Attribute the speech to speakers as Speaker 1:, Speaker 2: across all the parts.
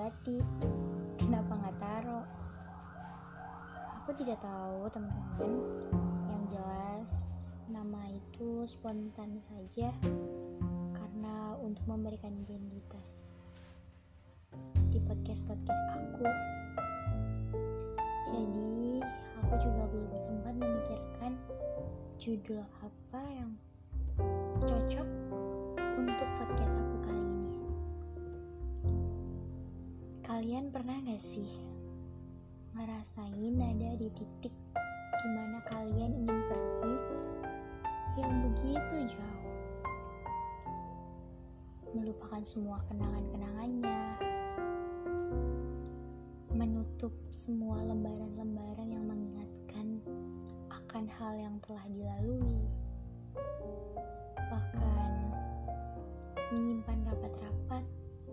Speaker 1: Nabati kenapa nggak Taro aku tidak tahu teman-teman. Yang jelas nama itu spontan saja karena untuk memberikan identitas di podcast-podcast aku. Jadi aku juga belum sempat memikirkan judul apa yang cocok untuk podcast aku Kalian pernah gak sih ngerasain ada di titik di mana kalian ingin pergi yang begitu jauh? Melupakan semua kenangan-kenangannya, menutup semua lembaran-lembaran yang mengingatkan akan hal yang telah dilalui, bahkan menyimpan rapat-rapat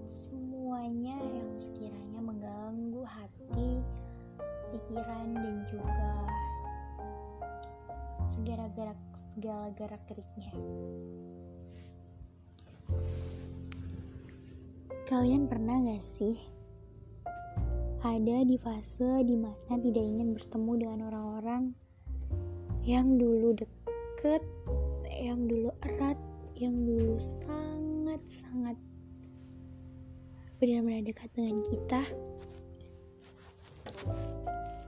Speaker 1: semuanya yang sekiranya mengganggu hati, pikiran, dan juga segala gerak segala gerak geriknya. Kalian pernah gak sih ada di fase di mana tidak ingin bertemu dengan orang-orang yang dulu deket, yang dulu erat, yang dulu sangat-sangat benar-benar dekat dengan kita.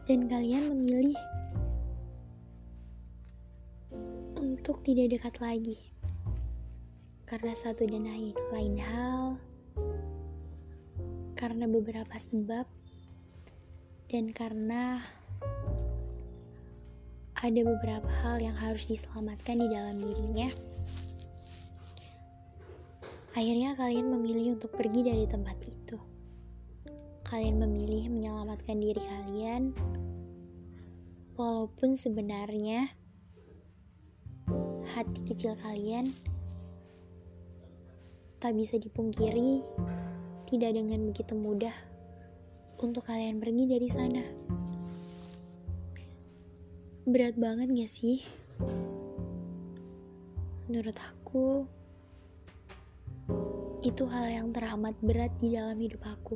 Speaker 1: Dan kalian memilih untuk tidak dekat lagi. Karena satu dan lain, lain hal, karena beberapa sebab, dan karena ada beberapa hal yang harus diselamatkan di dalam dirinya. Akhirnya kalian memilih untuk pergi dari tempat itu. Kalian memilih menyelamatkan diri kalian, walaupun sebenarnya hati kecil kalian tak bisa dipungkiri tidak dengan begitu mudah untuk kalian pergi dari sana. Berat banget gak sih? Menurut aku, itu hal yang teramat berat di dalam hidup aku.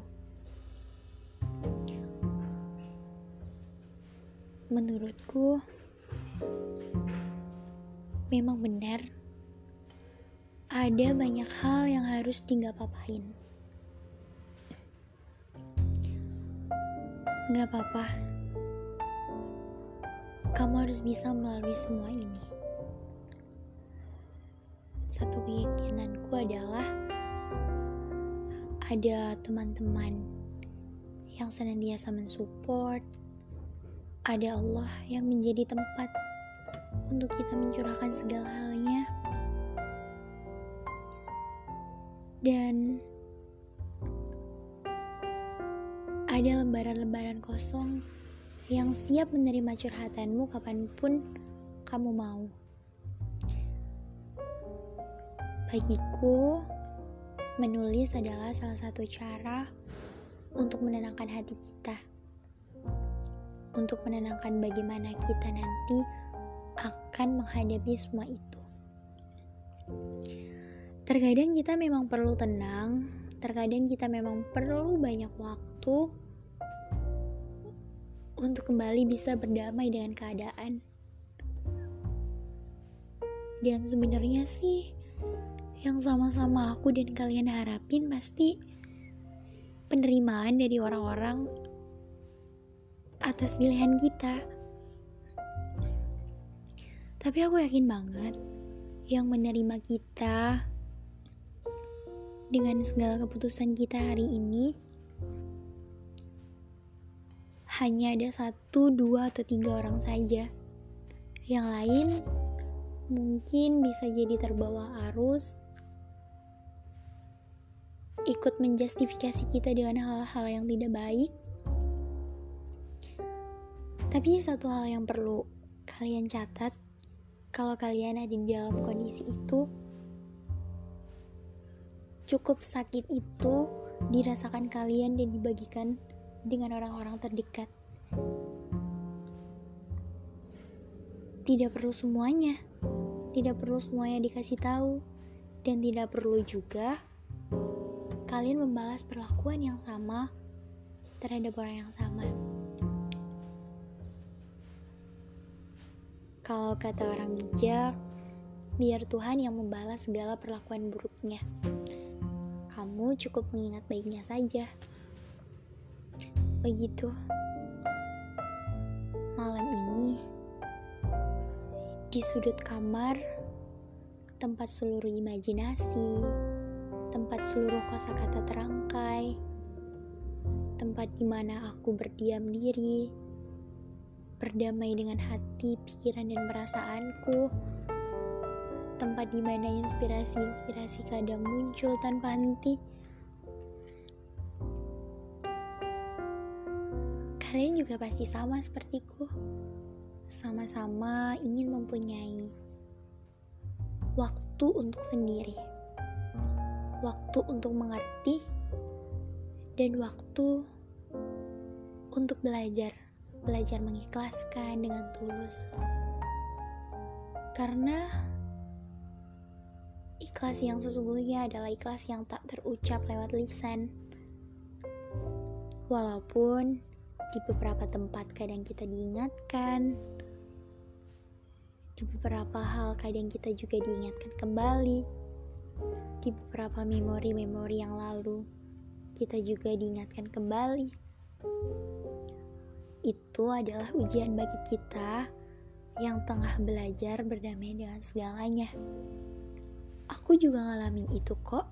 Speaker 1: Menurutku, memang benar ada banyak hal yang harus tinggal papain. Gak apa-apa kamu harus bisa melalui semua ini. Satu keyakinanku adalah ada teman-teman yang senantiasa mensupport, ada Allah yang menjadi tempat untuk kita mencurahkan segala halnya, dan ada lembaran-lembaran kosong yang siap menerima curhatanmu kapan pun kamu mau. Bagiku, menulis adalah salah satu cara untuk menenangkan hati kita. Untuk menenangkan bagaimana kita nanti akan menghadapi semua itu. Terkadang kita memang perlu tenang, terkadang kita memang perlu banyak waktu untuk kembali bisa berdamai dengan keadaan. Dan sebenarnya sih, yang sama-sama aku dan kalian harapin pasti penerimaan dari orang-orang atas pilihan kita. Tapi aku yakin banget yang menerima kita dengan segala keputusan kita hari ini hanya ada satu, dua, atau tiga orang saja. Yang lain mungkin bisa jadi terbawa arus, ikut menjustifikasi kita dengan hal-hal yang tidak baik. Tapi satu hal yang perlu kalian catat, kalau kalian ada di dalam kondisi itu, cukup sakit itu dirasakan kalian dan dibagikan dengan orang-orang terdekat. Tidak perlu semuanya, Tidak perlu semuanya dikasih tahu, dan tidak perlu juga kalian membalas perlakuan yang sama terhadap orang yang sama. Kalau kata orang bijak, biar Tuhan yang membalas segala perlakuan buruknya. Kamu cukup mengingat baiknya saja. Begitu. Malam ini, di sudut kamar, tempat seluruh imajinasi, tempat seluruh kosakata terangkai, tempat di mana aku berdiam diri, berdamai dengan hati, pikiran, dan perasaanku. Tempat di mana inspirasi-inspirasi kadang muncul tanpa henti. Kalian juga pasti sama sepertiku. Sama-sama ingin mempunyai waktu untuk sendiri, waktu untuk mengerti, dan waktu untuk belajar belajar mengikhlaskan dengan tulus. Karena ikhlas yang sesungguhnya adalah ikhlas yang tak terucap lewat lisan. Walaupun di beberapa tempat kadang kita diingatkan, di beberapa hal kadang kita juga diingatkan kembali, di beberapa memori-memori yang lalu kita juga diingatkan kembali itu adalah ujian bagi kita yang tengah belajar berdamai dengan segalanya. Aku juga ngalamin itu kok.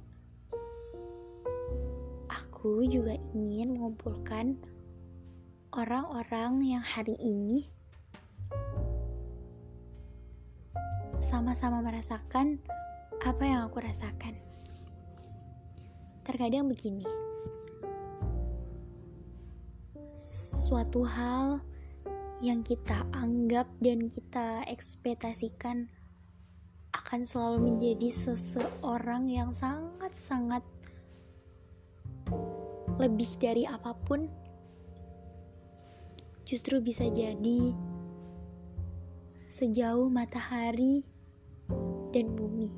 Speaker 1: Aku juga ingin mengumpulkan orang-orang yang hari ini sama-sama merasakan apa yang aku rasakan. Terkadang begini suatu hal yang kita anggap dan kita ekspektasikan akan selalu menjadi seseorang yang sangat-sangat lebih dari apa pun justru bisa jadi sejauh matahari dan bumi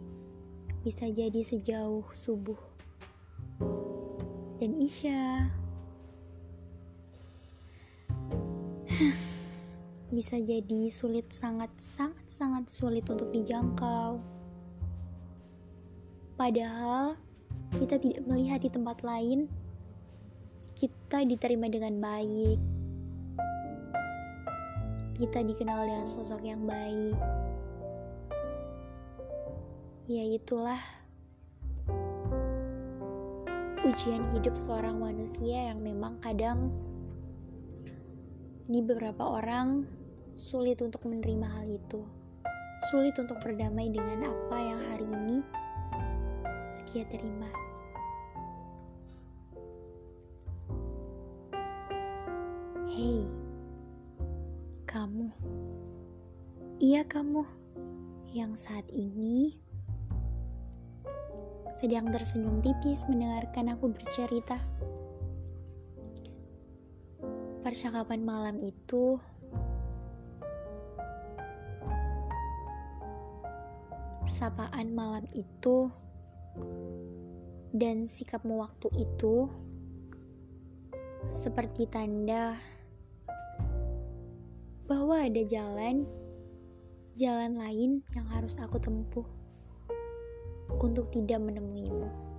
Speaker 1: bisa jadi sejauh subuh dan isya bisa jadi sulit sangat sangat sangat sulit untuk dijangkau. Padahal kita tidak melihat di tempat lain kita diterima dengan baik. Kita dikenal dengan sosok yang baik. Ya itulah ujian hidup seorang manusia yang memang kadang di beberapa orang sulit untuk menerima hal itu. Sulit untuk berdamai dengan apa yang hari ini dia terima. Hei, kamu. Iya kamu yang saat ini sedang tersenyum tipis mendengarkan aku bercerita. Percakapan malam itu sapaan malam itu dan sikapmu waktu itu seperti tanda bahwa ada jalan jalan lain yang harus aku tempuh untuk tidak menemuimu.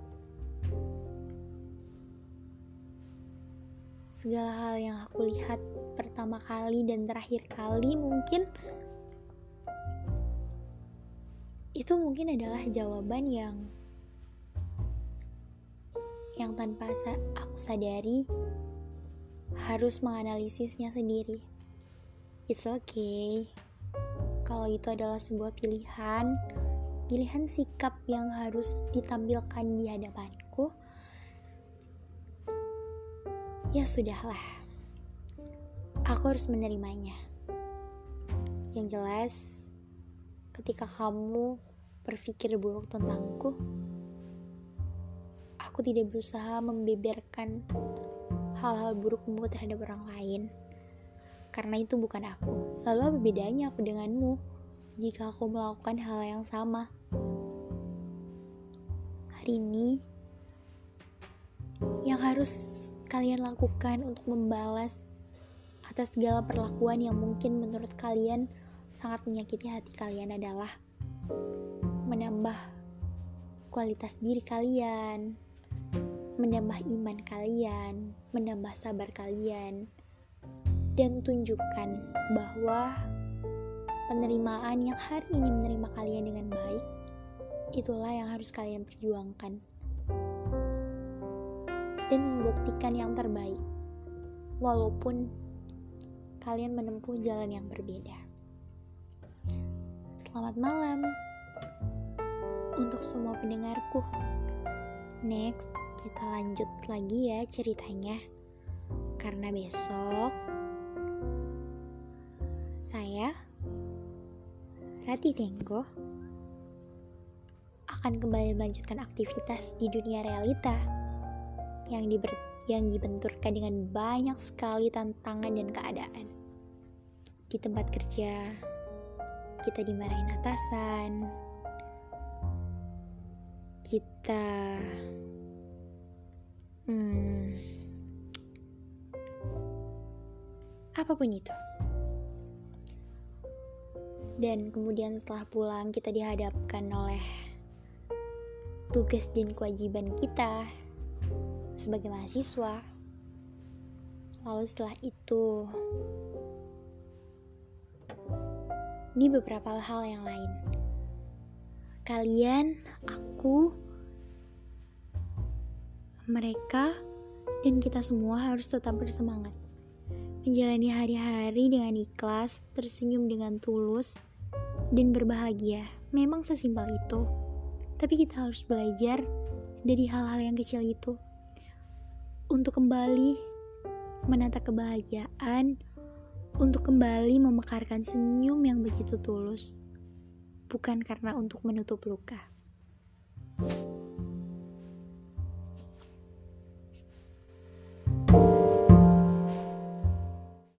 Speaker 1: segala hal yang aku lihat pertama kali dan terakhir kali mungkin itu mungkin adalah jawaban yang yang tanpa aku sadari harus menganalisisnya sendiri. It's okay. Kalau itu adalah sebuah pilihan, pilihan sikap yang harus ditampilkan di hadapanku ya sudahlah. Aku harus menerimanya. Yang jelas, ketika kamu berpikir buruk tentangku, aku tidak berusaha membeberkan hal-hal burukmu terhadap orang lain. Karena itu bukan aku. Lalu apa bedanya aku denganmu? Jika aku melakukan hal yang sama. Hari ini, yang harus kalian lakukan untuk membalas atas segala perlakuan yang mungkin menurut kalian sangat menyakiti hati kalian adalah menambah kualitas diri kalian, menambah iman kalian, menambah sabar kalian, dan tunjukkan bahwa penerimaan yang hari ini menerima kalian dengan baik, itulah yang harus kalian perjuangkan. Dan membuktikan yang terbaik, walaupun kalian menempuh jalan yang berbeda. Selamat malam untuk semua pendengarku. Next, kita lanjut lagi ya ceritanya. Karena besok saya Rati Tenggo akan kembali melanjutkan aktivitas di dunia realita yang diber yang dibenturkan dengan banyak sekali tantangan dan keadaan. Di tempat kerja, kita dimarahin atasan, kita hmm, apa pun itu dan kemudian setelah pulang kita dihadapkan oleh tugas dan kewajiban kita sebagai mahasiswa lalu setelah itu di beberapa hal yang lain kalian, aku, mereka, dan kita semua harus tetap bersemangat. Menjalani hari-hari dengan ikhlas, tersenyum dengan tulus, dan berbahagia. Memang sesimpel itu. Tapi kita harus belajar dari hal-hal yang kecil itu. Untuk kembali menata kebahagiaan, untuk kembali memekarkan senyum yang begitu tulus bukan karena untuk menutup luka.